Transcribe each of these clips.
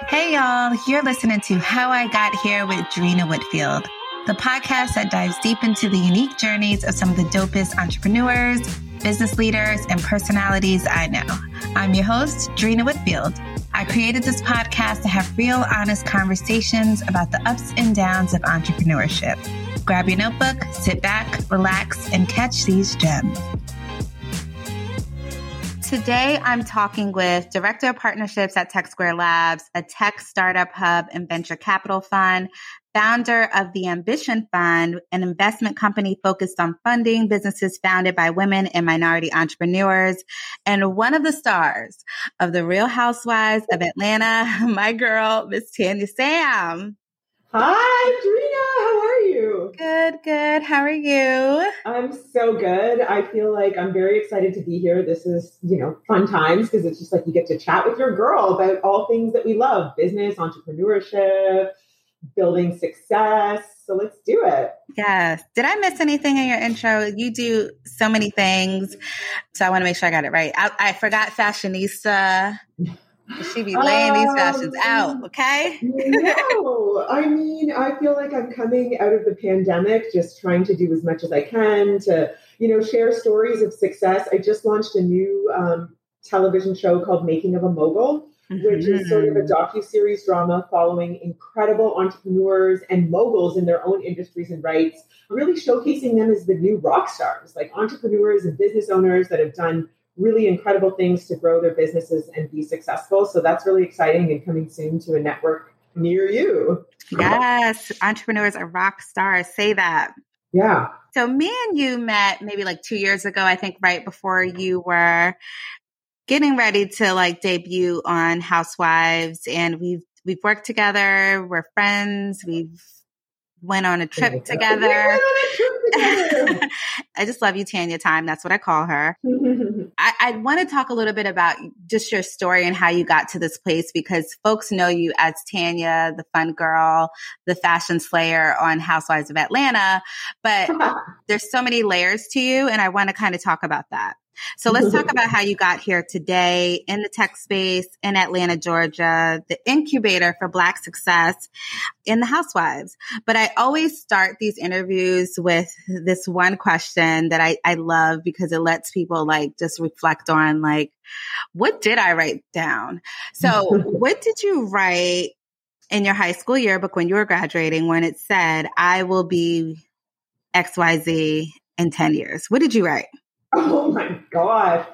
Hey, y'all. You're listening to How I Got Here with Dreena Whitfield, the podcast that dives deep into the unique journeys of some of the dopest entrepreneurs, business leaders, and personalities I know. I'm your host, Dreena Whitfield. I created this podcast to have real, honest conversations about the ups and downs of entrepreneurship. Grab your notebook, sit back, relax, and catch these gems. Today, I'm talking with Director of Partnerships at TechSquare Labs, a tech startup hub and venture capital fund, founder of the Ambition Fund, an investment company focused on funding businesses founded by women and minority entrepreneurs, and one of the stars of The Real Housewives of Atlanta, my girl, Miss Tanya Sam. Hi, Dreena. How are you? Good, good. How are you? I'm so good. I feel like I'm very excited to be here. This is, you know, fun times because it's just like you get to chat with your girl about all things that we love business, entrepreneurship, building success. So let's do it. Yes. Did I miss anything in your intro? You do so many things. So I want to make sure I got it right. I, I forgot fashionista. She be laying um, these fashions out, okay? no, I mean, I feel like I'm coming out of the pandemic, just trying to do as much as I can to, you know, share stories of success. I just launched a new um, television show called Making of a Mogul, mm-hmm. which is sort of a mm-hmm. docu series drama following incredible entrepreneurs and moguls in their own industries and rights, really showcasing them as the new rock stars, like entrepreneurs and business owners that have done really incredible things to grow their businesses and be successful. So that's really exciting and coming soon to a network near you. Yes, entrepreneurs are rock stars. Say that. Yeah. So me and you met maybe like two years ago, I think right before you were getting ready to like debut on Housewives and we've we've worked together, we're friends, we've went on a trip together. I just love you, Tanya Time. That's what I call her. I, I want to talk a little bit about just your story and how you got to this place because folks know you as Tanya, the fun girl, the fashion slayer on Housewives of Atlanta, but there's so many layers to you. And I want to kind of talk about that. So let's talk about how you got here today in the tech space in Atlanta, Georgia, the incubator for Black success in the housewives. But I always start these interviews with this one question that I, I love because it lets people like just reflect on like, what did I write down? So what did you write in your high school yearbook when you were graduating when it said, I will be XYZ in 10 years? What did you write? Oh my God.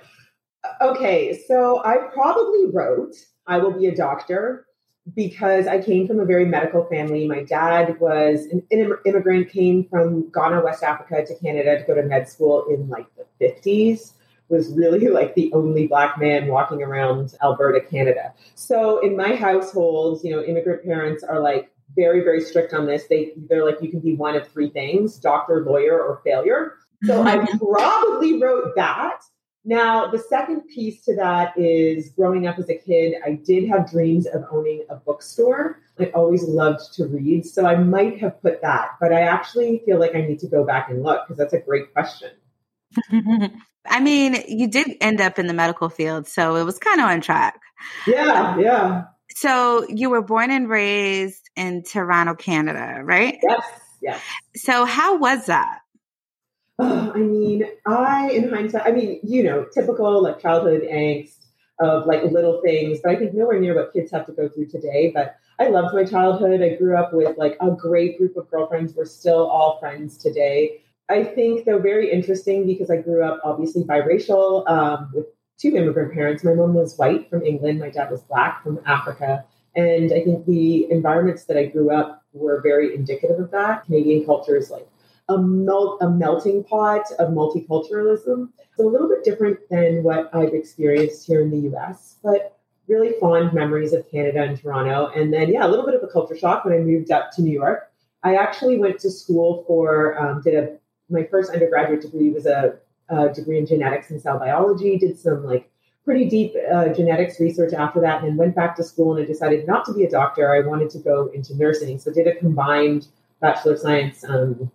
Okay, so I probably wrote, I will be a doctor because I came from a very medical family. My dad was an immigrant, came from Ghana, West Africa to Canada to go to med school in like the 50s was really like the only black man walking around Alberta, Canada. So in my household, you know, immigrant parents are like very, very strict on this. They they're like you can be one of three things: doctor, lawyer, or failure. So I mm-hmm. probably wrote that. Now, the second piece to that is growing up as a kid, I did have dreams of owning a bookstore. I always loved to read. So I might have put that, but I actually feel like I need to go back and look because that's a great question. I mean, you did end up in the medical field, so it was kind of on track. Yeah, yeah. So you were born and raised in Toronto, Canada, right? Yes, yes. So how was that? Oh, I mean, I, in hindsight, I mean, you know, typical like childhood angst of like little things, but I think nowhere near what kids have to go through today. But I loved my childhood. I grew up with like a great group of girlfriends. We're still all friends today. I think they're very interesting because I grew up obviously biracial um, with two immigrant parents. My mom was white from England, my dad was black from Africa. And I think the environments that I grew up were very indicative of that. Canadian culture is like a, mel- a melting pot of multiculturalism. It's a little bit different than what I've experienced here in the US, but really fond memories of Canada and Toronto. And then, yeah, a little bit of a culture shock when I moved up to New York. I actually went to school for, um, did a, my first undergraduate degree was a, a, degree in genetics and cell biology, did some like pretty deep uh, genetics research after that, and then went back to school and I decided not to be a doctor. I wanted to go into nursing. So did a combined Bachelor of Science um,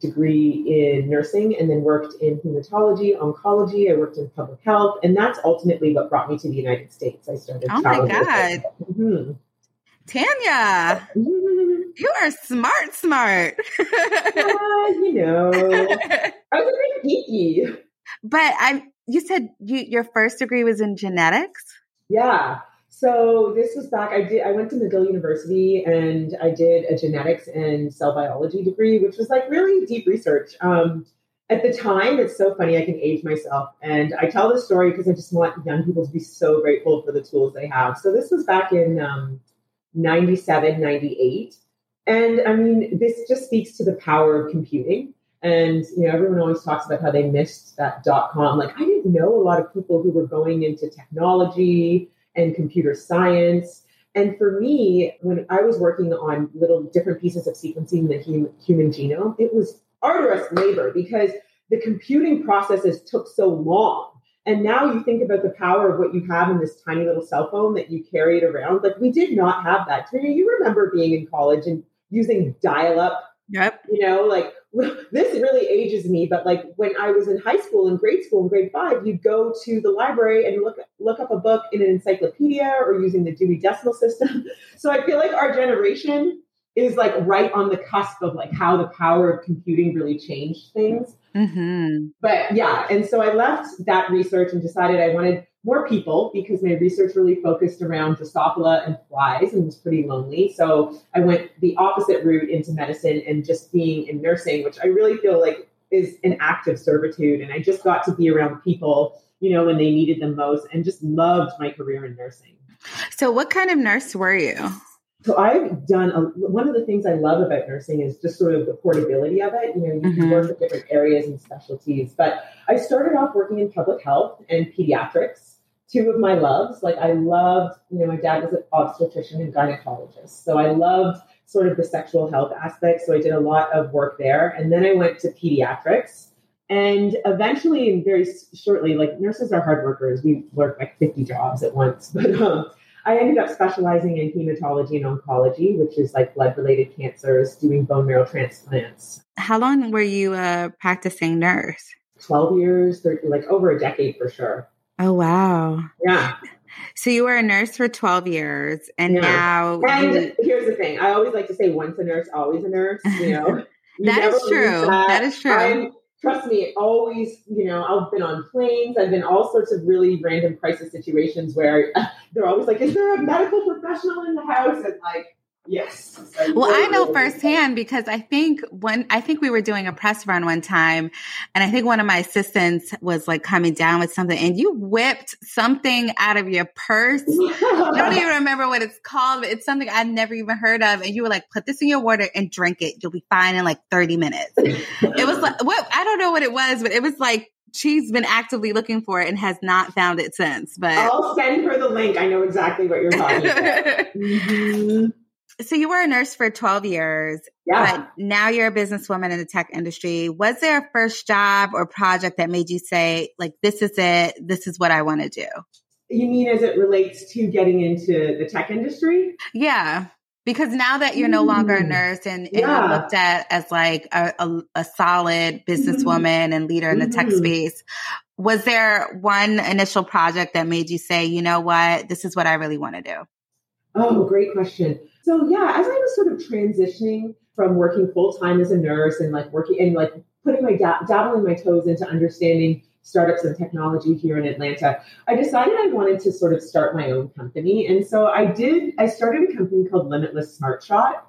degree in nursing and then worked in hematology, oncology. I worked in public health, and that's ultimately what brought me to the United States. I started. Oh my god! Mm-hmm. Tanya, you are smart, smart. uh, you know, I was a bit geeky. But I, you said you, your first degree was in genetics. Yeah. So this was back. I did. I went to McGill University and I did a genetics and cell biology degree, which was like really deep research. Um, at the time, it's so funny. I can age myself, and I tell this story because I just want young people to be so grateful for the tools they have. So this was back in um, 97, 98. And I mean, this just speaks to the power of computing. And you know, everyone always talks about how they missed that dot com. Like I didn't know a lot of people who were going into technology and computer science. And for me, when I was working on little different pieces of sequencing the hum- human genome, it was arduous labor because the computing processes took so long. And now you think about the power of what you have in this tiny little cell phone that you carry it around. Like we did not have that. Dreena, you remember being in college and using dial up. Yep. You know, like this really ages me, but like when I was in high school and grade school in grade five, you'd go to the library and look look up a book in an encyclopedia or using the Dewey Decimal System. So I feel like our generation is like right on the cusp of like how the power of computing really changed things. Mm-hmm. But yeah, and so I left that research and decided I wanted more people because my research really focused around Drosophila and flies and was pretty lonely. So I went the opposite route into medicine and just being in nursing, which I really feel like is an act of servitude. And I just got to be around people, you know, when they needed them most and just loved my career in nursing. So, what kind of nurse were you? So I've done a, one of the things I love about nursing is just sort of the portability of it. You know, you mm-hmm. can work with different areas and specialties. But I started off working in public health and pediatrics. Two of my loves, like I loved, you know, my dad was an obstetrician and gynecologist, so I loved sort of the sexual health aspect. So I did a lot of work there, and then I went to pediatrics. And eventually, and very shortly, like nurses are hard workers. We work like 50 jobs at once. But um, I ended up specializing in hematology and oncology, which is like blood related cancers, doing bone marrow transplants. How long were you a practicing nurse? 12 years, 30, like over a decade for sure. Oh, wow. Yeah. So you were a nurse for 12 years and yeah. now. And you... here's the thing I always like to say, once a nurse, always a nurse. You know, that is true. That. that is true. I'm, trust me, always, you know, I've been on planes. I've been all sorts of really random crisis situations where they're always like, is there a medical professional in the house? And like, Yes. Well, I know firsthand because I think when I think we were doing a press run one time and I think one of my assistants was like coming down with something and you whipped something out of your purse. I don't even remember what it's called, it's something I'd never even heard of. And you were like, put this in your water and drink it. You'll be fine in like 30 minutes. it was like, what? I don't know what it was, but it was like, she's been actively looking for it and has not found it since. But I'll send her the link. I know exactly what you're talking about. mm-hmm so you were a nurse for 12 years, yeah. but now you're a businesswoman in the tech industry. Was there a first job or project that made you say, like, this is it, this is what I want to do? You mean as it relates to getting into the tech industry? Yeah. Because now that you're no longer a mm. nurse and, and yeah. you're looked at as like a, a, a solid businesswoman mm-hmm. and leader in the tech mm-hmm. space, was there one initial project that made you say, you know what, this is what I really want to do? Oh, great question. So yeah, as I was sort of transitioning from working full time as a nurse and like working and like putting my da- dabbling my toes into understanding startups and technology here in Atlanta, I decided I wanted to sort of start my own company. And so I did, I started a company called Limitless Smart Shot.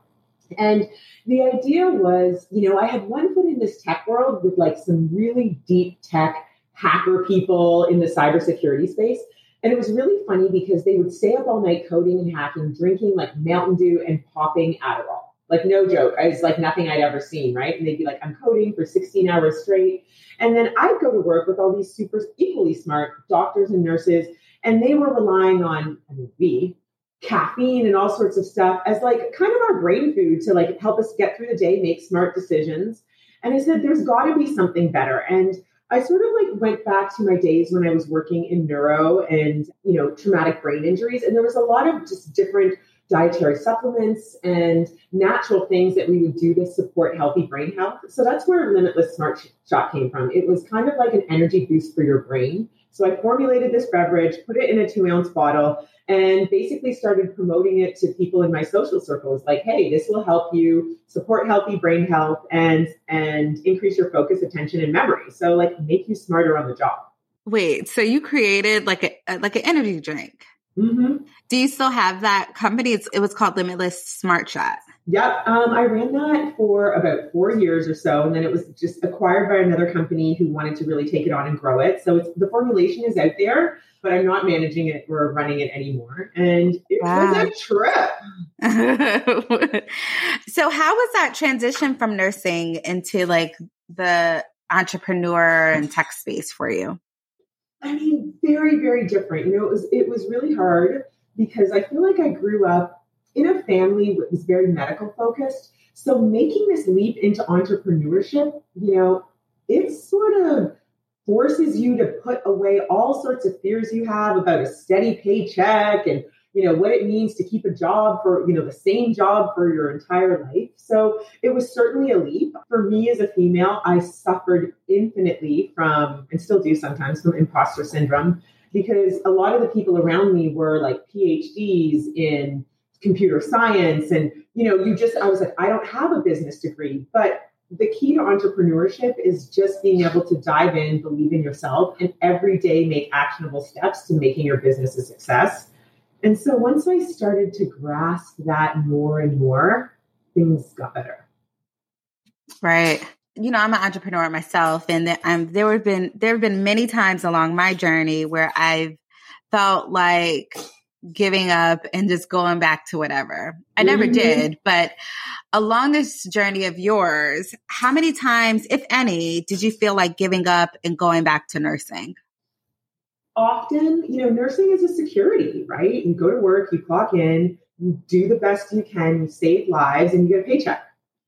And the idea was, you know, I had one foot in this tech world with like some really deep tech hacker people in the cybersecurity space. And it was really funny because they would stay up all night coding and hacking, drinking like Mountain Dew and popping Adderall. Like no joke. It's like nothing I'd ever seen, right? And they'd be like, I'm coding for 16 hours straight. And then I'd go to work with all these super equally smart doctors and nurses, and they were relying on, I mean, we, caffeine and all sorts of stuff as like kind of our brain food to like help us get through the day, make smart decisions. And I said, there's got to be something better. And I sort of like went back to my days when I was working in neuro and, you know, traumatic brain injuries. And there was a lot of just different dietary supplements and natural things that we would do to support healthy brain health. So that's where Limitless Smart Shot came from. It was kind of like an energy boost for your brain So I formulated this beverage, put it in a two ounce bottle, and basically started promoting it to people in my social circles like hey this will help you support healthy brain health and and increase your focus attention and memory so like make you smarter on the job wait so you created like a like an energy drink mm-hmm. do you still have that company it's, it was called limitless smart shot Yep, um, I ran that for about four years or so, and then it was just acquired by another company who wanted to really take it on and grow it. So the formulation is out there, but I'm not managing it or running it anymore. And it wow. was a trip. so how was that transition from nursing into like the entrepreneur and tech space for you? I mean, very, very different. You know, it was it was really hard because I feel like I grew up in a family that was very medical focused. So making this leap into entrepreneurship, you know, it sort of forces you to put away all sorts of fears you have about a steady paycheck and you know what it means to keep a job for you know the same job for your entire life. So it was certainly a leap. For me as a female i suffered infinitely from and still do sometimes from imposter syndrome because a lot of the people around me were like phds in computer science and you know you just i was like i don't have a business degree. But the key to entrepreneurship is just being able to dive in, believe in yourself, and every day make actionable steps to making your business a success. And so once I started to grasp that more and more, things got better. Right. You know, I'm an entrepreneur myself, and um, there have been there have been many times along my journey where I've felt like giving up and just going back to whatever. I never mm-hmm. did, but along this journey of yours, how many times, if any, did you feel like giving up and going back to nursing? Often, you know, nursing is a security, right? You go to work, you clock in, you do the best you can, you save lives, and you get a paycheck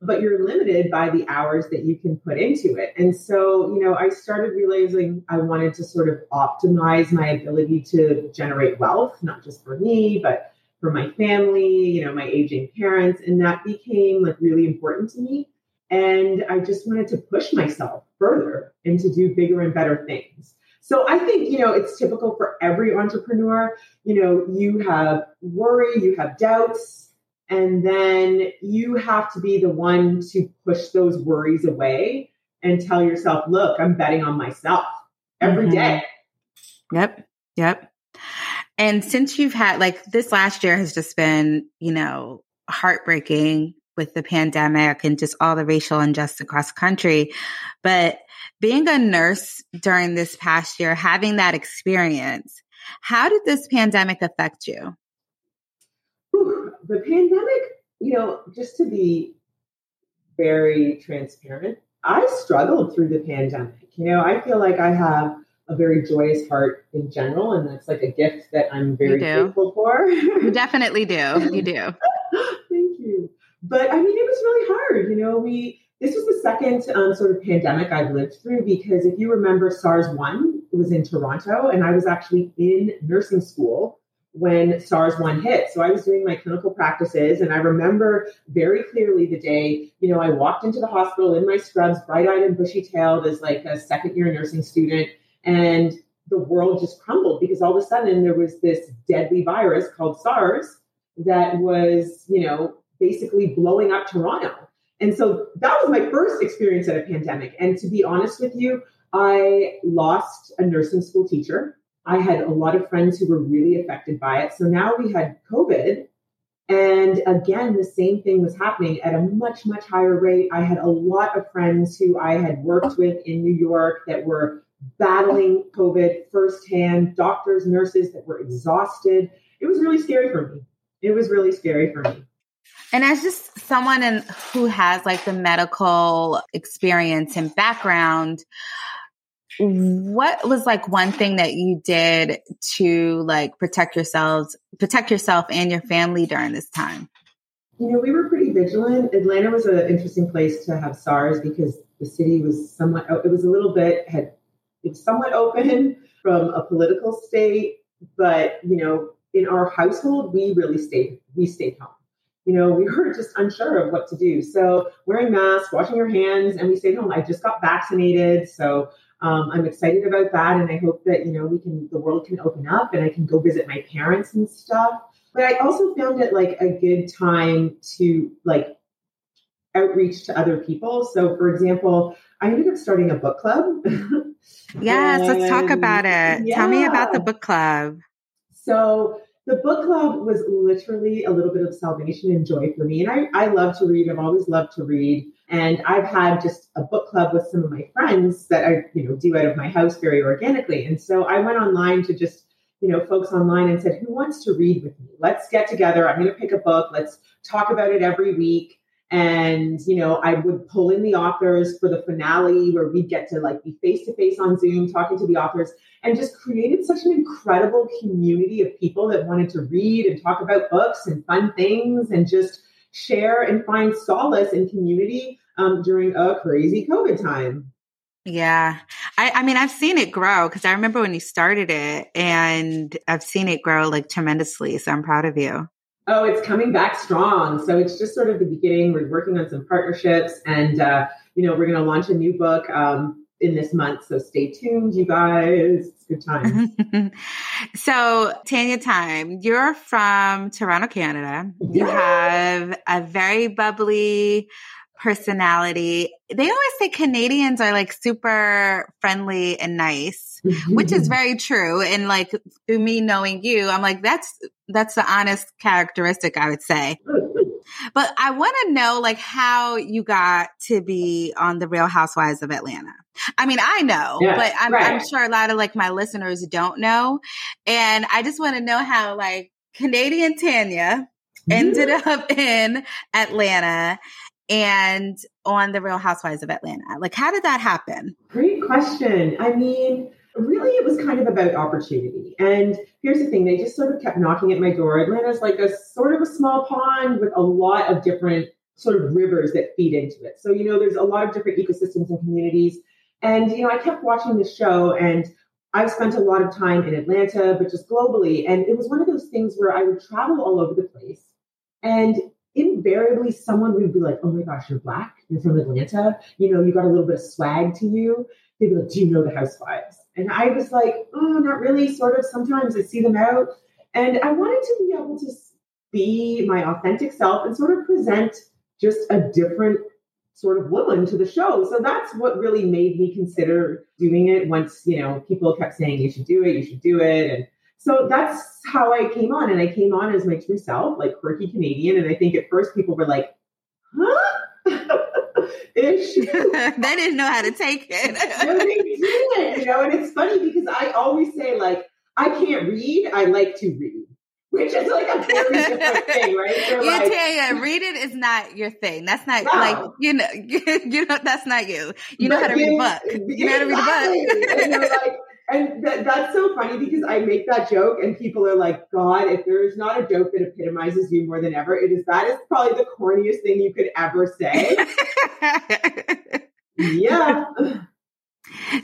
but you're limited by the hours that you can put into it. And so, you know, I started realizing I wanted to sort of optimize my ability to generate wealth, not just for me, but for my family, you know, my aging parents. And that became like really important to me. And I just wanted to push myself further and to do bigger and better things. So I think, you know, it's typical for every entrepreneur. You know, you have worry, you have doubts, and then you have to be the one to push those worries away and tell yourself, look, I'm betting on myself every mm-hmm. day. Yep. Yep. And since you've had like this last year has just been, you know, heartbreaking with the pandemic and just all the racial injustice across the country. But being a nurse during this past year, having that experience, how did this pandemic affect you? the pandemic, you know, just to be very transparent, I struggled through the pandemic. You know, I feel like I have a very joyous heart in general, and that's like a gift that I'm very grateful for. you definitely do. You do. But I mean, it was really hard. You know, we this was the second um, sort of pandemic I've lived through because if you remember, SARS one was in Toronto, and I was actually in nursing school when SARS 1 hit. So I was doing my clinical practices, and I remember very clearly the day, you know, I walked into the hospital in my scrubs, bright eyed and bushy tailed as like a second year nursing student, and the world just crumbled because all of a sudden there was this deadly virus called SARS that was, you know, basically blowing up Toronto. And so that was my first experience at a pandemic. And to be honest with you, I lost a nursing school teacher I had a lot of friends who were really affected by it. So now we had COVID. And again, the same thing was happening at a much, much higher rate. I had a lot of friends who I had worked with in New York that were battling COVID firsthand, doctors, nurses that were exhausted. It was really scary for me. It was really scary for me. And as just someone in, who has like the medical experience and background, what was like one thing that you did to like protect yourselves, protect yourself and your family during this time? You know, we were pretty vigilant. Atlanta was an interesting place to have SARS because the city was somewhat, oh, it was a little bit, had, it's somewhat open from a political state, but, you know, in our household, we really stayed, we stayed home. You know, we were just unsure of what to do. So wearing masks, washing your hands, and we stayed home. I just got vaccinated. So um, I'm excited about that, and I hope that you know we can the world can open up, and I can go visit my parents and stuff. But I also found it like a good time to like outreach to other people. So, for example, I ended up starting a book club. yes, and, let's talk about it. Yeah. Tell me about the book club. So, the book club was literally a little bit of salvation and joy for me. And I, I love to read. I've always loved to read. And I've had just a book club with some of my friends that I, you know, do out of my house very organically. And so I went online to just, you know, folks online and said, who wants to read with me? Let's get together. I'm going to pick a book. Let's talk about it every week. And, you know, I would pull in the authors for the finale where we'd get to like be face to face on Zoom talking to the authors and just created such an incredible community of people that wanted to read and talk about books and fun things and just share and find solace in community um, during a crazy COVID time. Yeah. I, I mean, I've seen it grow because I remember when you started it and I've seen it grow like tremendously. So I'm proud of you. Oh, it's coming back strong. So it's just sort of the beginning. We're working on some partnerships and, uh, you know, we're going to launch a new book um, in this month. So stay tuned, you guys. It's good time. so, Tanya Time, you're from Toronto, Canada. You have a very bubbly personality. They always say Canadians are like super friendly and nice, mm-hmm. which is very true. And like through me knowing you, I'm like, that's, that's the honest characteristic I would say. But I want to know like how you got to be on the Real Housewives of Atlanta. I mean, I know, yeah, but I'm, right. I'm sure a lot of like my listeners don't know. And I just want to know how like Canadian Tanya ended mm-hmm. up in Atlanta and on the Real Housewives of Atlanta. Like, how did that happen? Great question. I mean, really, it was kind of about opportunity. And here's the thing they just sort of kept knocking at my door. Atlanta's like a sort of a small pond with a lot of different sort of rivers that feed into it. So, you know, there's a lot of different ecosystems and communities. And, you know, I kept watching the show and I've spent a lot of time in Atlanta, but just globally. And it was one of those things where I would travel all over the place. And invariably someone would be like, oh my gosh, you're black, you're from Atlanta, you know, you got a little bit of swag to you. They'd be like, do you know the housewives? And I was like, oh, not really, sort of. Sometimes I see them out. And I wanted to be able to be my authentic self and sort of present just a different sort of woman to the show. So that's what really made me consider doing it once, you know, people kept saying, you should do it, you should do it. And so that's how I came on. And I came on as my true self, like quirky Canadian. And I think at first people were like, huh? Ish. they didn't know how to take it. no, they didn't, you know, and it's funny because I always say, like, I can't read, I like to read. Which is like a very different thing, right? you like, tell you, reading is not your thing. That's not no. like you know, you know, that's not you. You know how to read a book. You know how to read a book. And that, that's so funny because I make that joke and people are like, God, if there is not a joke that epitomizes you more than ever, it is that is probably the corniest thing you could ever say. yeah.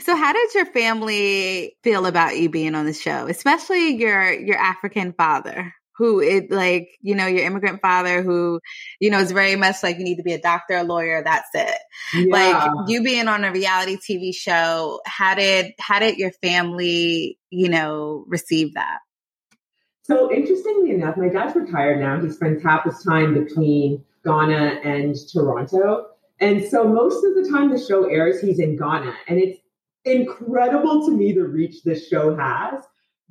So how did your family feel about you being on the show, especially your your African father? Who it like, you know, your immigrant father who, you know, is very much like you need to be a doctor, a lawyer, that's it. Yeah. Like you being on a reality TV show, how did how did your family, you know, receive that? So interestingly enough, my dad's retired now. He spends half his time between Ghana and Toronto. And so most of the time the show airs, he's in Ghana. And it's incredible to me the reach this show has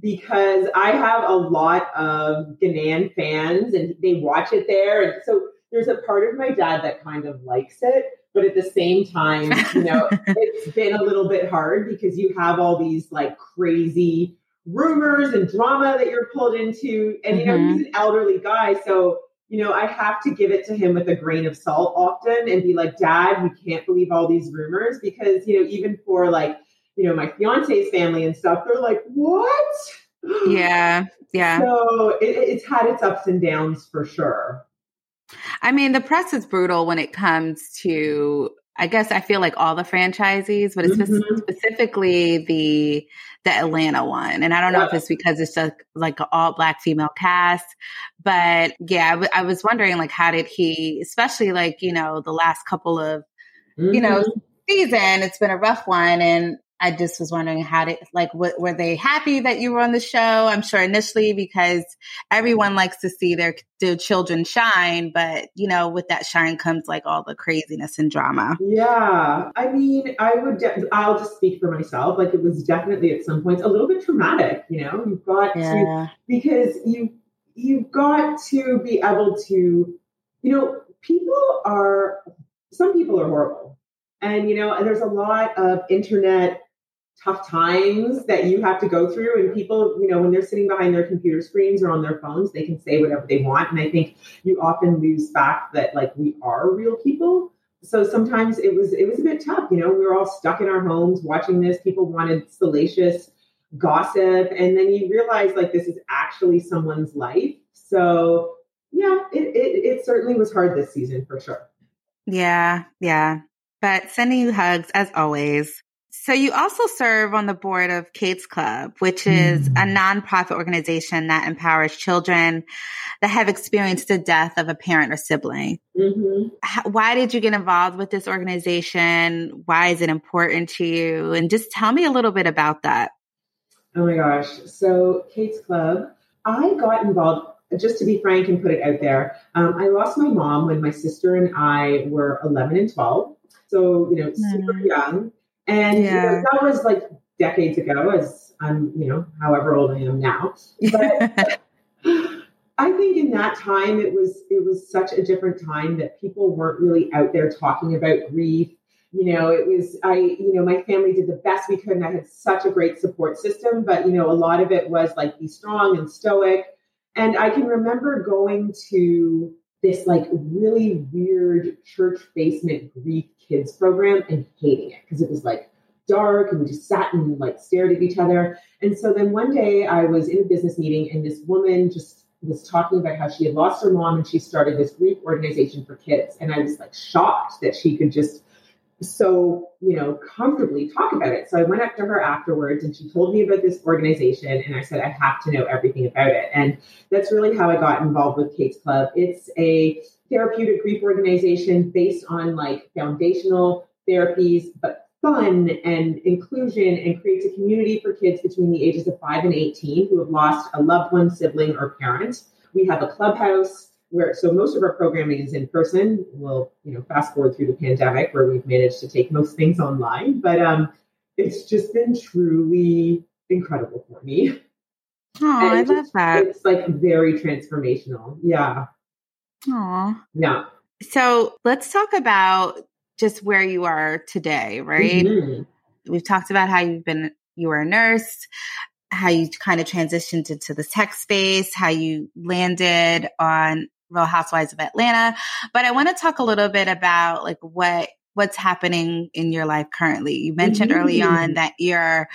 because I have a lot of Ghanaian fans and they watch it there. And so there's a part of my dad that kind of likes it. But at the same time, you know, it's been a little bit hard because you have all these like crazy rumors and drama that you're pulled into. And, you know, mm-hmm. he's an elderly guy. So, you know, I have to give it to him with a grain of salt often and be like, Dad, you can't believe all these rumors because, you know, even for like, you know, my fiance's family and stuff, they're like, what? Yeah. Yeah. So it, it's had its ups and downs for sure. I mean, the press is brutal when it comes to, I guess I feel like all the franchisees, but it's mm-hmm. specifically the, the Atlanta one. And I don't know yeah. if it's because it's just like an all black female cast, but yeah, I, w- I was wondering like, how did he, especially like, you know, the last couple of, mm-hmm. you know, mm-hmm. season, it's been a rough one. And I just was wondering how did like what, were they happy that you were on the show? I'm sure initially because everyone likes to see their their children shine, but you know, with that shine comes like all the craziness and drama. Yeah, I mean, I would. De- I'll just speak for myself. Like it was definitely at some points a little bit traumatic. You know, you've got yeah. to because you you've got to be able to, you know, people are some people are horrible. And you know, and there's a lot of internet tough times that you have to go through. And people you know when they're sitting behind their computer screens or on their phones they can say whatever they want. And i think you often lose fact that like we are real people. So sometimes it was it was a bit tough you know we were all stuck in our homes watching this. People wanted salacious gossip. And then you realize like this is actually someone's life. So yeah it, it, it certainly was hard this season for sure. Yeah yeah. But sending you hugs as always so you also serve on the board of Kate's Club, which is a mm. nonprofit organization that empowers children that have experienced the death of a parent or sibling. Mm-hmm. Why did you get involved with this organization? Why is it important to you? And just tell me a little bit about that. Oh my gosh. So Kate's Club, I got involved just to be frank and put it out there, um, I lost my mom when my sister and I were 11 and 12. So, you know, super mm. young. And yeah. you know, that was like decades ago, as I'm, you know, however old I am now. But I think in that time it was it was such a different time that people weren't really out there talking about grief. You know, it was I, you know, my family did the best we could and I had such a great support system, but you know, a lot of it was like be strong and stoic. And I can remember going to this like really weird church basement grief kids program and hating it because it was like dark and we just sat and like stared at each other. And so then one day I was in a business meeting and this woman just was talking about how she had lost her mom and she started this grief organization for kids. And I was like shocked that she could just so, you know, comfortably talk about it. So I went up to her afterwards and she told me about this organization and I said, I have to know everything about it. And that's really how I got involved with Kate's Club. It's a therapeutic grief organization based on like foundational therapies, but fun and inclusion and creates a community for kids between the ages of 5 and 18 who have lost a loved one, sibling, or parent. We have a clubhouse where so most of our programming is in person. We'll you know fast forward through the pandemic where we've managed to take most things online, but um, it's just been truly incredible for me. Oh, I love that. It's like very transformational. Yeah. Oh. Yeah. So let's talk about just where you are today, right? Mm-hmm. We've talked about how you've been you were a nurse, how you kind of transitioned into the tech space, how you landed on Real Housewives of Atlanta. But I want to talk a little bit about like what what's happening in your life currently. You mentioned mm-hmm. early on that you're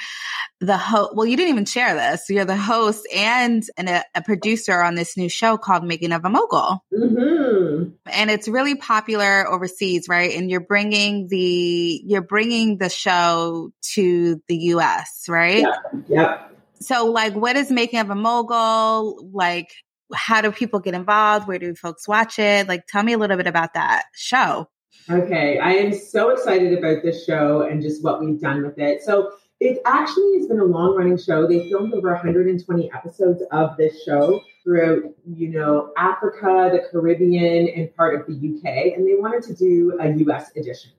the host. Well, you didn't even share this. You're the host and, and a, a, producer on this new show called Making of a Mogul. Mm-hmm. And it's really popular overseas, right? And you're bringing the, you're bringing the show to the U.S., right? Yeah. yeah. So like, what is Making of a Mogul? Like, how do people get involved? Where do folks watch it? Like, tell me a little bit about that show. Okay, I am so excited about this show and just what we've done with it. So, it actually has been a long running show. They filmed over 120 episodes of this show throughout, you know, Africa, the Caribbean, and part of the UK. And they wanted to do a US edition.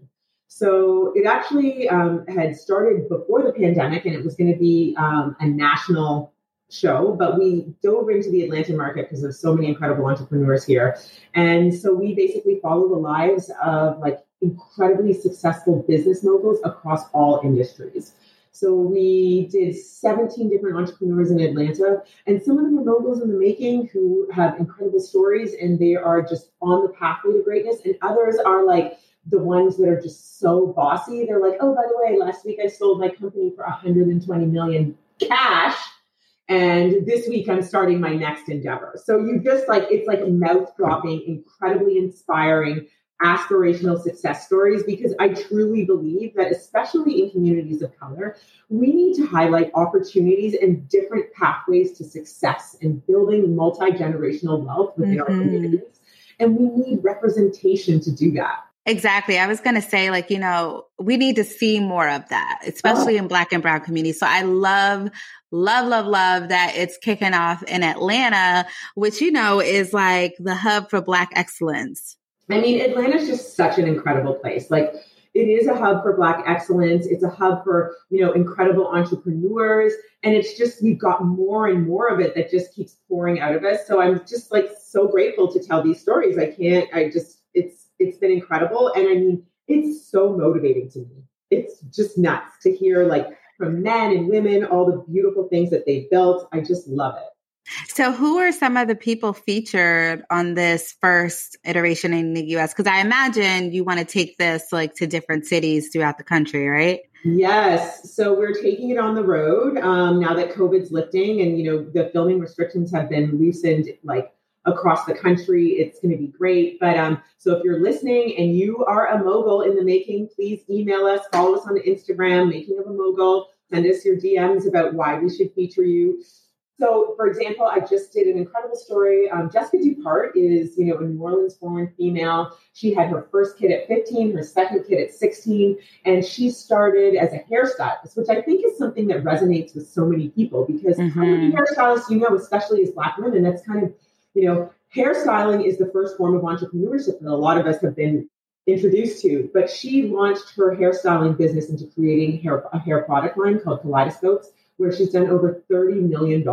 So it actually um, had started before the pandemic and it was going to be um, a national show, but we dove into the Atlanta market because there's so many incredible entrepreneurs here. And so we basically follow the lives of like incredibly successful business moguls across all industries. So we did 17 different entrepreneurs in Atlanta, and some of them are moguls in the making who have incredible stories and they are just on the pathway to greatness. And others are like the ones that are just so bossy. They're like, oh, by the way, last week I sold my company for 120 million cash and this week I'm starting my next endeavor. So you just like, it's like mouth dropping, incredibly inspiring, aspirational success stories because I truly believe that, especially in communities of color, we need to highlight opportunities and different pathways to success and building multi generational wealth within mm-hmm. our communities. And we need representation to do that. Exactly. I was going to say, like, you know, we need to see more of that, especially oh. in Black and Brown communities. So I love, love, love, love that it's kicking off in Atlanta, which, you know, is like the hub for Black excellence. I mean, Atlanta's just such an incredible place. Like, it is a hub for Black excellence. It's a hub for, you know, incredible entrepreneurs. And it's just, we've got more and more of it that just keeps pouring out of us. So I'm just like so grateful to tell these stories. I can't, I just, it's, it's been incredible. And I mean, it's so motivating to me. It's just nuts to hear like from men and women, all the beautiful things that they built. I just love it. So, who are some of the people featured on this first iteration in the US? Because I imagine you want to take this like to different cities throughout the country, right? Yes. So we're taking it on the road um, now that COVID's lifting, and you know the filming restrictions have been loosened like across the country. It's going to be great. But um, so if you're listening and you are a mogul in the making, please email us, follow us on Instagram, Making of a Mogul. Send us your DMs about why we should feature you. So, for example, I just did an incredible story. Um, Jesseca Dupart is, you know, a New Orleans-born female. She had her first kid at 15, her second kid at 16, and she started as a hairstylist, which I think is something that resonates with so many people because mm-hmm. how many hairstylists you know, especially as Black women, that's kind of, you know, hairstyling is the first form of entrepreneurship that a lot of us have been introduced to. But she launched her hairstyling business into creating hair, a hair product line called Kaleidoscopes where she's done over $30 million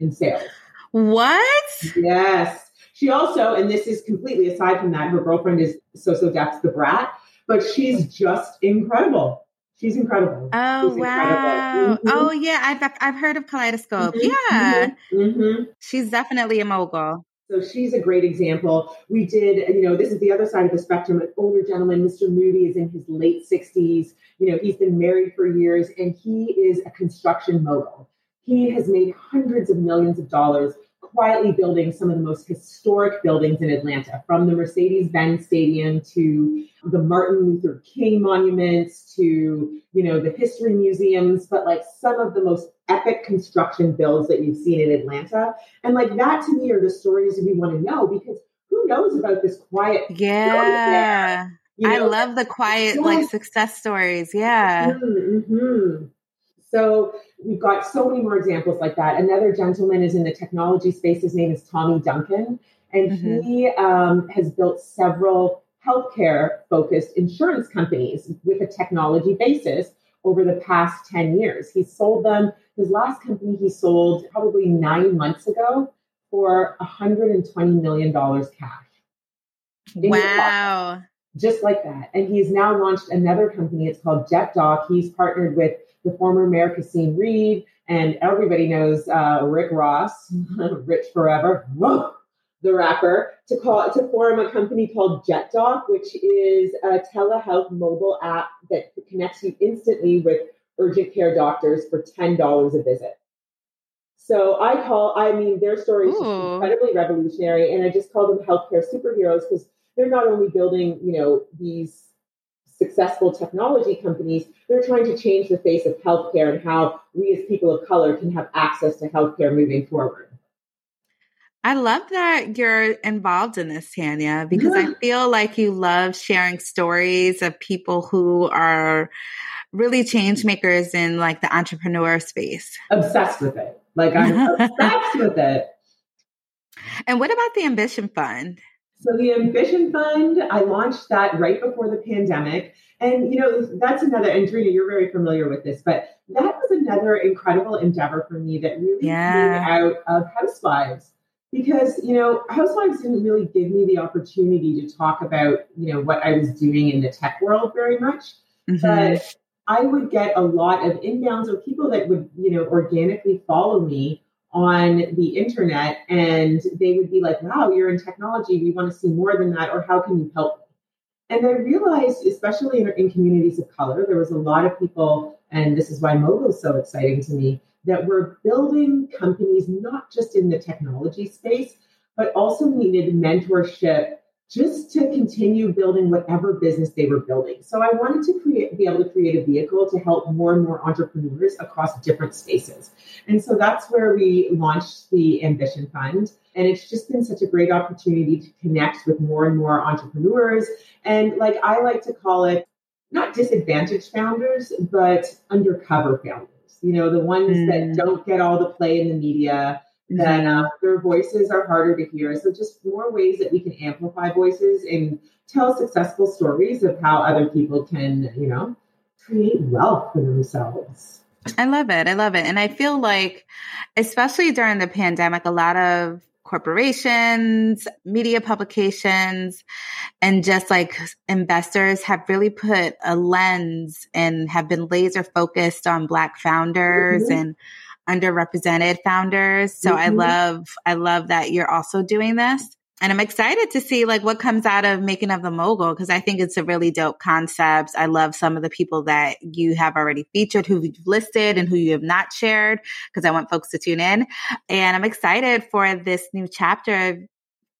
in sales. What? Yes. She also, and this is completely aside from that, her girlfriend is So So Def's Da Brat, but she's just incredible. She's incredible. Oh she's wow! Mm-hmm. Oh yeah, I've I've heard of Kaleidoscope. Mm-hmm. Yeah, mm-hmm. she's definitely a mogul. So she's a great example. We did, you know, this is the other side of the spectrum. An older gentleman, Mr. Moody, is in his late 60s. You know, he's been married for years and he is a construction mogul. He has made hundreds of millions of dollars quietly building some of the most historic buildings in Atlanta, from the Mercedes Benz Stadium to the Martin Luther King monuments to, you know, the history museums, but like some of the most epic construction builds that you've seen in Atlanta. And like that to me are the stories we want to know because who knows about this quiet yeah you know? I love the quiet, like success stories. Yeah. Mm-hmm, mm-hmm. So we've got so many more examples like that. Another gentleman is in the technology space. His name is Tommy Duncan, and mm-hmm. he um, has built several healthcare focused insurance companies with a technology basis over the past 10 years. He's sold them. His last company he sold probably nine months ago for $120 million cash. Wow just like that. And he's now launched another company. It's called JetDoc. He's partnered with the former Mayor Kasim Reed, and everybody knows uh, Rick Ross, Rich Forever, the rapper, to call to form a company called JetDoc, which is a telehealth mobile app that connects you instantly with urgent care doctors for ten dollars a visit. So I call, I mean, their story is incredibly revolutionary, and I just call them healthcare superheroes because they're not only building, you know, these successful technology companies, they're trying to change the face of healthcare and how we as people of color can have access to healthcare moving forward. I love that you're involved in this, Tanya, because yeah. I feel like you love sharing stories of people who are really change makers in like the entrepreneur space. Obsessed with it. Like I'm obsessed with it. And what about the Ambition Fund? So the Ambition Fund, I launched that right before the pandemic. And, you know, that's another, and Dreena, you're very familiar with this, but that was another incredible endeavor for me that really yeah. came out of Housewives. Because, you know, Housewives didn't really give me the opportunity to talk about, you know, what I was doing in the tech world very much. Mm-hmm. But I would get a lot of inbounds of people that would, you know, organically follow me on the internet and they would be like, wow, you're in technology. We want to see more than that. Or how can you help? And I realized, especially in, in communities of color, there was a lot of people, and this is why Mogul is so exciting to me, that were building companies not just in the technology space, but also needed mentorship just to continue building whatever business they were building. So I wanted to create, be able to create a vehicle to help more and more entrepreneurs across different spaces. And so that's where we launched the Ambition Fund. And it's just been such a great opportunity to connect with more and more entrepreneurs. And like I like to call it, not disadvantaged founders, but undercover founders. You know, the ones mm. that don't get all the play in the media, that uh, their voices are harder to hear. So, just more ways that we can amplify voices and tell successful stories of how other people can, you know, create wealth for themselves. I love it. I love it. And I feel like, especially during the pandemic, a lot of corporations, media publications, and just like investors have really put a lens and have been laser focused on Black founders mm-hmm. and underrepresented founders. So mm-hmm. I love, I love that you're also doing this. And I'm excited to see like what comes out of making of the mogul because I think it's a really dope concept. I love some of the people that you have already featured, who you've listed and who you have not shared because I want folks to tune in. And I'm excited for this new chapter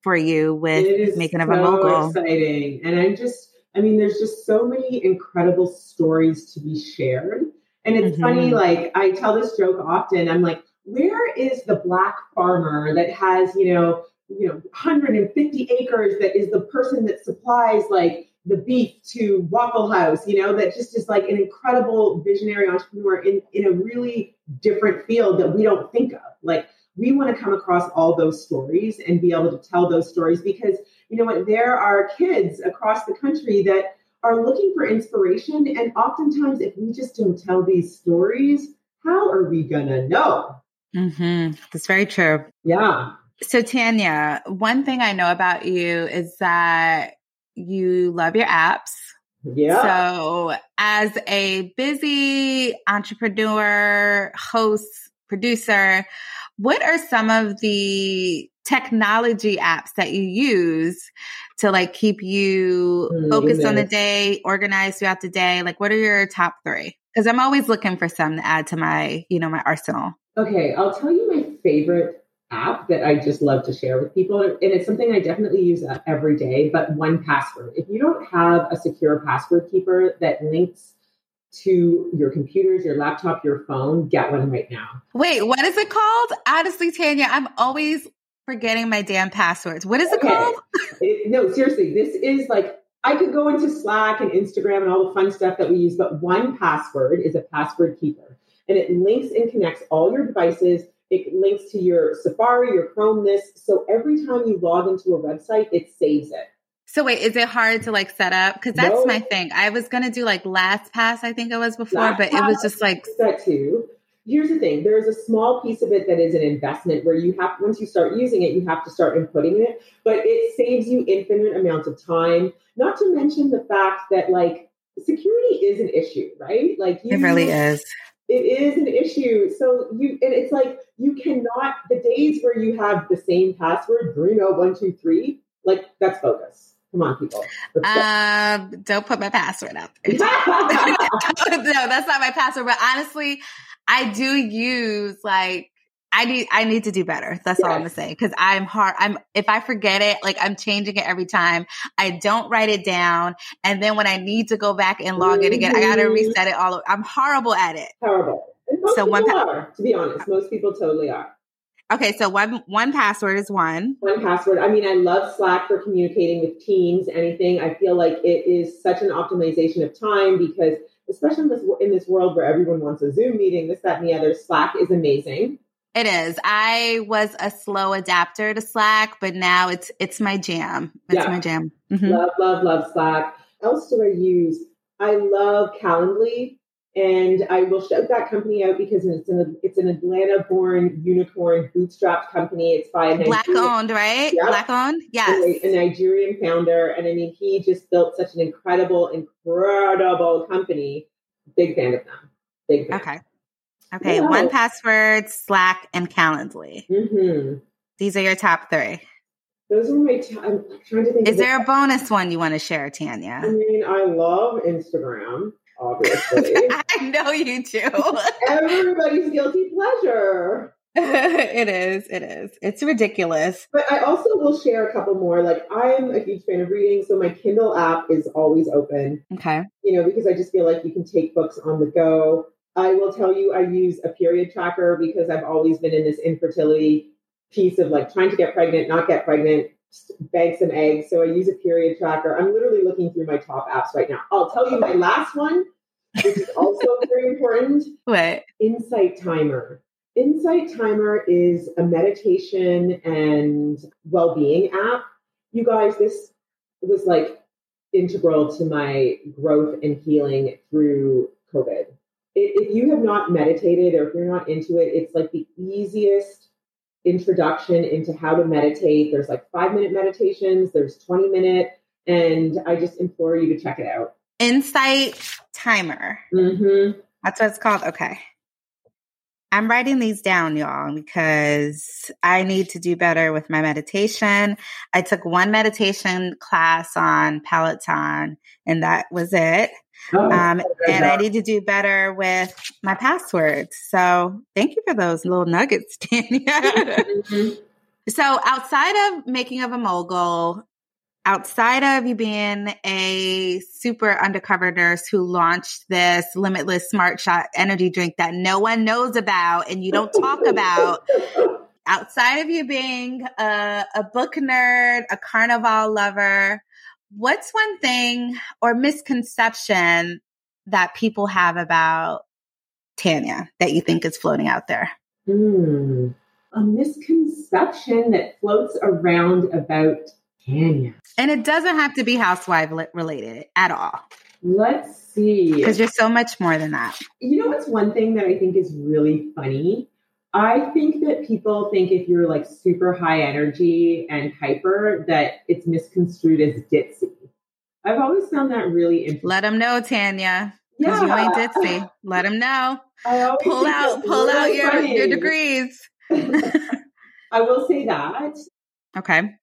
for you with making so of a mogul. Exciting, and I'm just, I mean, there's just so many incredible stories to be shared and it's mm-hmm. funny, like I tell this joke often. I'm like, where is the black farmer that has, you know, you know, 150 acres that is the person that supplies like the beef to Waffle House, you know, that just is like an incredible visionary entrepreneur in, in a really different field that we don't think of. Like we want to come across all those stories and be able to tell those stories because you know what, there are kids across the country that are looking for inspiration. And oftentimes, if we just don't tell these stories, how are we going to know? Mm-hmm. That's very true. Yeah. So, Tanya, one thing I know about you is that you love your apps. Yeah. So, as a busy entrepreneur, host, producer, what are some of the technology apps that you use to like keep you mm, focused on the day, organized throughout the day? Like, what are your top three? Because I'm always looking for some to add to my, you know, my arsenal. Okay, I'll tell you my favorite app that I just love to share with people. And it's something I definitely use uh, every day, but 1Password. If you don't have a secure password keeper that links to your computers, your laptop, your phone, get one right now. Wait, what is it called? Honestly, Tanya, I'm always forgetting my damn passwords. What is it okay. called? it, no, seriously, this is like I could go into Slack and Instagram and all the fun stuff that we use, but 1Password is a password keeper and it links and connects all your devices. It links to your Safari, your Chrome, this. So every time you log into a website, it saves it. So wait, is it hard to like set up? Because that's no. my thing. I was gonna do like LastPass, I think it was before, Last but it was just like that too here's the thing there's a small piece of it that is an investment where you have once you start using it you have to start inputting it but it saves you infinite amounts of time not to mention the fact that like security is an issue right like you, it really is it is an issue so you and it's like you cannot the days where you have the same password bruno one two three like that's focus Come on, people. Um, don't put my password out there. no, that's not my password. But honestly, I do use like I need I need to do better. That's yes. all I'm gonna say. Cause I'm hard. I'm if I forget it, like I'm changing it every time. I don't write it down. And then when I need to go back and log mm-hmm. it again, I gotta mm-hmm. reset it all over. I'm horrible at it. Horrible. so one pa- are, to be honest. Most people totally are. Okay, so one 1Password is one. 1Password. I mean, I love Slack for communicating with teams, anything. I feel like it is such an optimization of time because especially in this in this world where everyone wants a Zoom meeting, this, that, and the other. Slack is amazing. It is. I was a slow adapter to Slack, but now it's it's my jam. It's yeah. my jam. Mm-hmm. Love, love, love Slack. Else do I use? I love Calendly. And I will shout that company out because it's an it's an Atlanta-born unicorn bootstrapped company. It's by a black owned, right? Black owned, yes. A, a, Nigerian founder, and I mean, he just built such an incredible, incredible company. Big fan of them. Big fan. Okay. Okay. Yeah. 1Password, Slack, and Calendly. Mm-hmm. These are your top three. Those are my. T- I'm trying to think. Is there a bonus one you want to share, Tanya? I mean, I love Instagram obviously. I know you do. Everybody's guilty pleasure. it is. It is. It's ridiculous. But I also will share a couple more. Like I'm a huge fan of reading, so my Kindle app is always open. Okay. You know, because I just feel like you can take books on the go. I will tell you, I use a period tracker because I've always been in this infertility piece of like trying to get pregnant, not get pregnant, bank some eggs. So I use a period tracker. I'm literally looking through my top apps right now. I'll tell you my last one, which is also very important. What? Insight Timer. Insight Timer is a meditation and well being app. You guys, this was like integral to my growth and healing through COVID. If you have not meditated or if you're not into it, it's like the easiest introduction into how to meditate. There's like five minute meditations, there's 20 minute, and I just implore you to check it out. Insight Timer. Mm-hmm. That's what it's called. Okay. I'm writing these down, y'all, because I need to do better with my meditation. I took one meditation class on Peloton, and that was it. Oh, um, and I need to do better with my passwords. So thank you for those little nuggets, Tanya. mm-hmm. So outside of making of a mogul, outside of you being a super undercover nurse who launched this limitless smart shot energy drink that no one knows about and you don't talk about, outside of you being a, a book nerd, a carnival lover, what's one thing or misconception that people have about Tanya that you think is floating out there? Hmm. A misconception that floats around about Tanya. And it doesn't have to be housewife related at all. Let's see. Because you're so much more than that. You know what's one thing that I think is really funny? I think that people think if you're like super high energy and hyper, that it's misconstrued as ditzy. I've always found that really interesting. Let them know, Tanya. Because yeah. you ain't ditzy. Let them know. Pull out, pull out your, your degrees. I will say that. Okay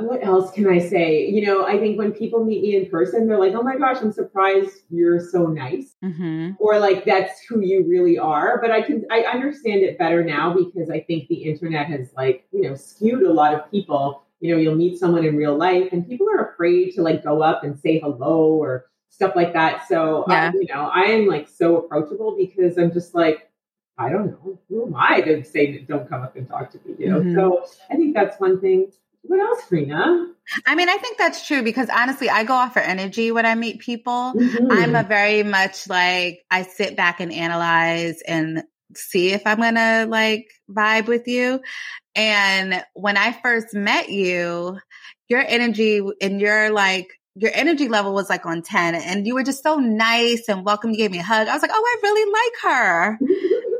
what else can I say? You know, I think when people meet me in person, they're like, "Oh my gosh, I'm surprised you're so nice," mm-hmm. or like that's who you really are. But I can I understand it better now because I think the internet has like you know skewed a lot of people. You know, you'll meet someone in real life, and people are afraid to like go up and say hello or stuff like that. So yeah. I, you know, I am like so approachable because I'm just like. I don't know. Who am I to say don't come up and talk to me? You know, mm-hmm. so I think that's one thing. What else, Rena? I mean, I think that's true because honestly, I go off for energy when I meet people. Mm-hmm. I'm a very much like, I sit back and analyze and see if I'm going to like vibe with you. And when I first met you, your energy and your like, your energy level was like on 10 and you were just so nice and welcome. You gave me a hug. I was like, oh, I really like her.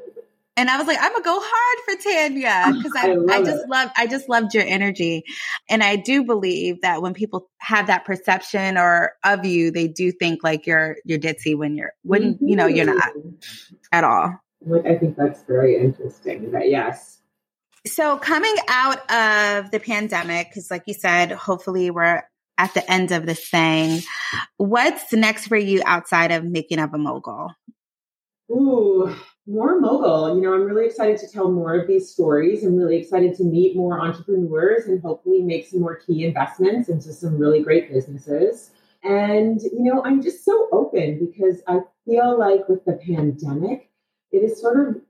And I was like, I'm gonna go hard for Tanya because I, I, I, just it. love, I just loved your energy. And I do believe that when people have that perception or of you, they do think like you're, you're ditzy when you're, when, mm-hmm. you know, you're not at all. I think that's very interesting that yes. So coming out of the pandemic, because like you said, hopefully we're at the end of this thing. What's next for you outside of making of a mogul? Ooh, more mogul. You know, I'm really excited to tell more of these stories. I'm really excited to meet more entrepreneurs and hopefully make some more key investments into some really great businesses. And, you know, I'm just so open because I feel like with the pandemic, it has sort of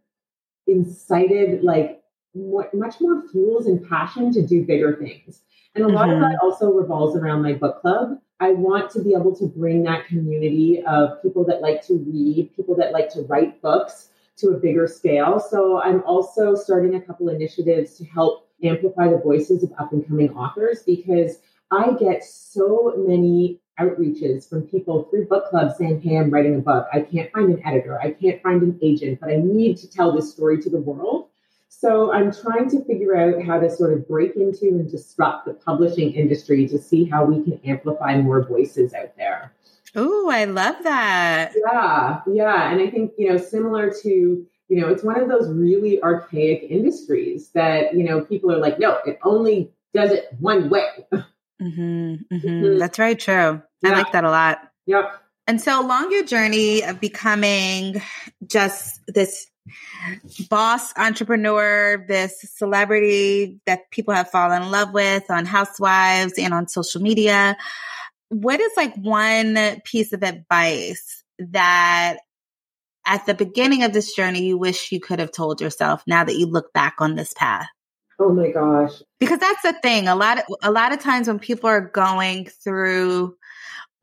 incited like much more fuels and passion to do bigger things. And a lot mm-hmm. of that also revolves around my book club. I want to be able to bring that community of people that like to read, people that like to write books to a bigger scale. So I'm also starting a couple initiatives to help amplify the voices of up and coming authors because I get so many outreaches from people through book clubs saying, Hey, I'm writing a book. I can't find an editor. I can't find an agent, but I need to tell this story to the world. So I'm trying to figure out how to sort of break into and disrupt the publishing industry to see how we can amplify more voices out there. Oh, I love that. Yeah, yeah. And I think, you know, similar to, you know, it's one of those really archaic industries that, you know, people are like, no, it only does it one way. Mm-hmm, mm-hmm. Mm-hmm. That's very true. Yeah. I like that a lot. Yep. And so along your journey of becoming just this boss entrepreneur, this celebrity that people have fallen in love with on Housewives and on social media. What is like one piece of advice that at the beginning of this journey you wish you could have told yourself now that you look back on this path? Oh my gosh. Because that's the thing. A lot of a lot of times when people are going through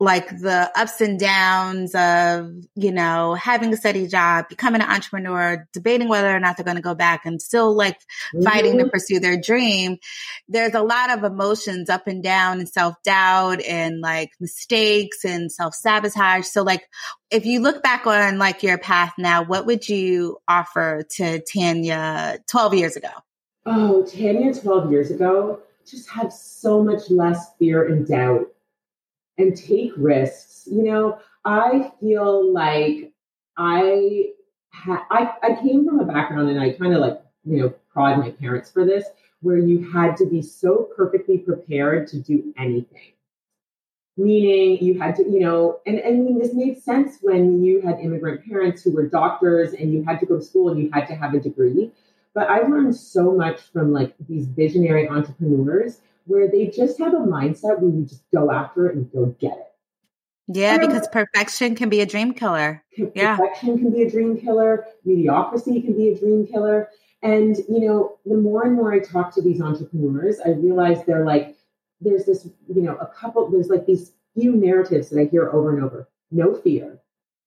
like the ups and downs of, you know, having a steady job, becoming an entrepreneur, debating whether or not they're going to go back and still like mm-hmm. fighting to mm-hmm. pursue their dream. There's a lot of emotions up and down and self doubt and like mistakes and self sabotage. So like, if you look back on like your path now, what would you offer to Tanya 12 years ago? Oh, Tanya 12 years ago just had so much less fear and doubt and take risks. You know, I feel like I ha- I, I came from a background and I kind of like, you know, prod my parents for this, where you had to be so perfectly prepared to do anything. Meaning you had to, you know, and, and I mean, this made sense when you had immigrant parents who were doctors and you had to go to school and you had to have a degree. But I learned so much from like these visionary entrepreneurs where they just have a mindset where you just go after it and go get it. Yeah, and because perfection can be a dream killer. Perfection yeah. can be a dream killer. Mediocrity can be a dream killer. And, you know, the more and more I talk to these entrepreneurs, I realize they're like, there's this, you know, a couple, there's like these few narratives that I hear over and over. No fear.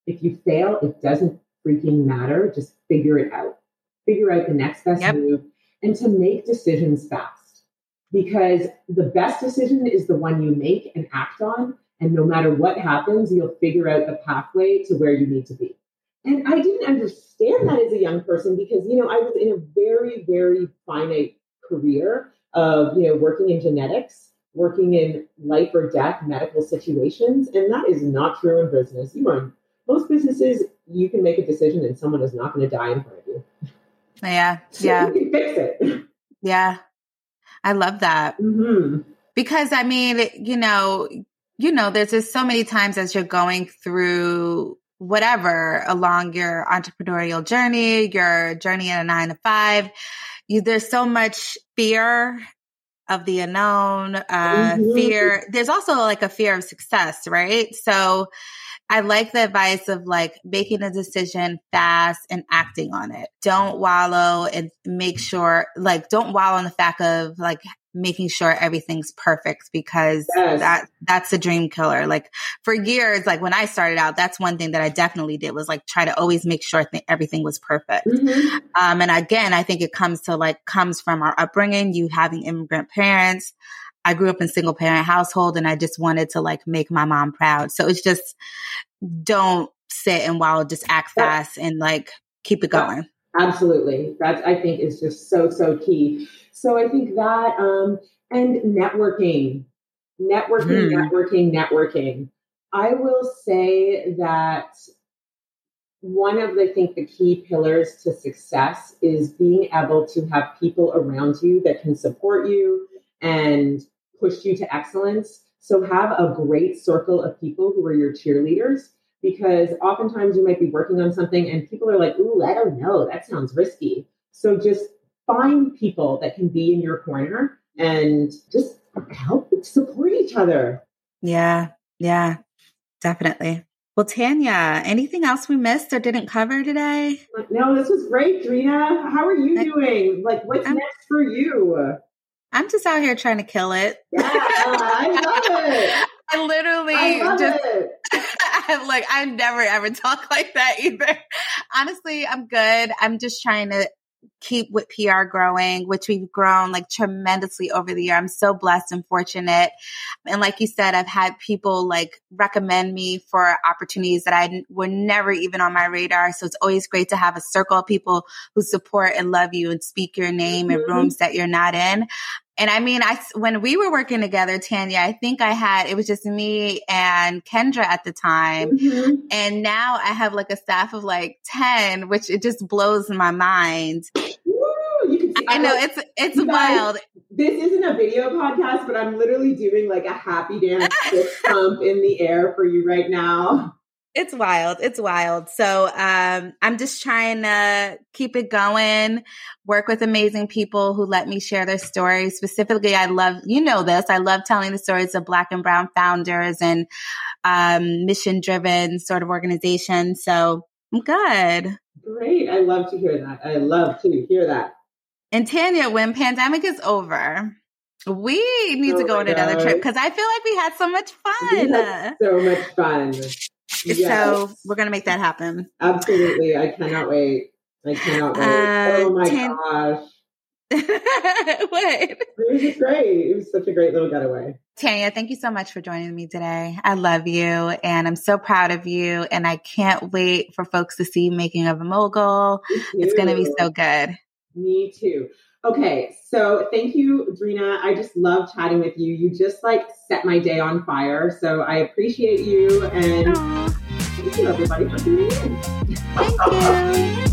If you fail, it doesn't freaking matter. Just figure it out. Figure out the next best yep. move and to make decisions fast because the best decision is the one you make and act on. And no matter what happens, you'll figure out the pathway to where you need to be. And I didn't understand that as a young person because, you know, I was in a very, very finite career of, you know, working in genetics, working in life or death medical situations. And that is not true in business. You are, most businesses, you can make a decision and someone is not going to die in front of you. Yeah. So yeah. You can fix it. Yeah. I love that. Mm-hmm. Because I mean, you know, you know, there's just so many times as you're going through whatever along your entrepreneurial journey, your journey in a nine to five, you, there's so much fear of the unknown, uh, mm-hmm. fear. There's also like a fear of success, right? So I like the advice of like making a decision fast and acting on it. Don't wallow and make sure, like, don't wallow in the fact of like making sure everything's perfect because yes. that that's a dream killer. Like for years, like when I started out, that's one thing that I definitely did was like try to always make sure th- everything was perfect. Mm-hmm. Um, and again, I think it comes to like comes from our upbringing, you having immigrant parents. I grew up in single parent household and I just wanted to like make my mom proud. So it's just don't sit and while just act fast and like keep it going. Absolutely. That I think is just so, so key. So I think that um and networking, networking, mm. networking, networking. I will say that one of the, I think the key pillars to success is being able to have people around you that can support you and push you to excellence. So have a great circle of people who are your cheerleaders because oftentimes you might be working on something and people are like, ooh, I don't know, that sounds risky. So just find people that can be in your corner and just help support each other. Yeah, yeah, definitely. Well, Tanya, anything else we missed or didn't cover today? No, this was great, Dreena. How are you doing? Like, what's I'm, next for you? I'm just out here trying to kill it. Yeah, I love it. I literally I just I'm like I never ever talk like that either. Honestly, I'm good. I'm just trying to keep with PR growing, which we've grown like tremendously over the year. I'm so blessed and fortunate. And like you said, I've had people like recommend me for opportunities that I were never even on my radar. So it's always great to have a circle of people who support and love you and speak your name mm-hmm. in rooms that you're not in. And I mean, I, when we were working together, Tanya, I think I had, it was just me and Kendra at the time. Mm-hmm. And now I have like a staff of like 10, which it just blows my mind. Ooh, I know it's, it's wild. Guys, this isn't a video podcast, but I'm literally doing like a happy dance pump in the air for you right now. It's wild. It's wild. So um, I'm just trying to keep it going, work with amazing people who let me share their stories. Specifically, I love, you know this, I love telling the stories of Black and Brown founders and um, mission driven sort of organizations. So I'm good. Great. I love to hear that. I love to hear that. And Tanya, when pandemic is over, we need oh to go on another trip because I feel like we had so much fun. so much fun. Yes. So we're gonna make that happen. Absolutely. I cannot wait. I cannot wait. Uh, oh my tan- gosh. what? It was just great. It was such a great little getaway. Tanya, thank you so much for joining me today. I love you and I'm so proud of you. And I can't wait for folks to see Making of a Mogul. It's going to be so good. Me too. Okay, so thank you, Dreena. I just love chatting with you. You just like set my day on fire. So I appreciate you and Aww. thank you everybody for tuning in. Thank you.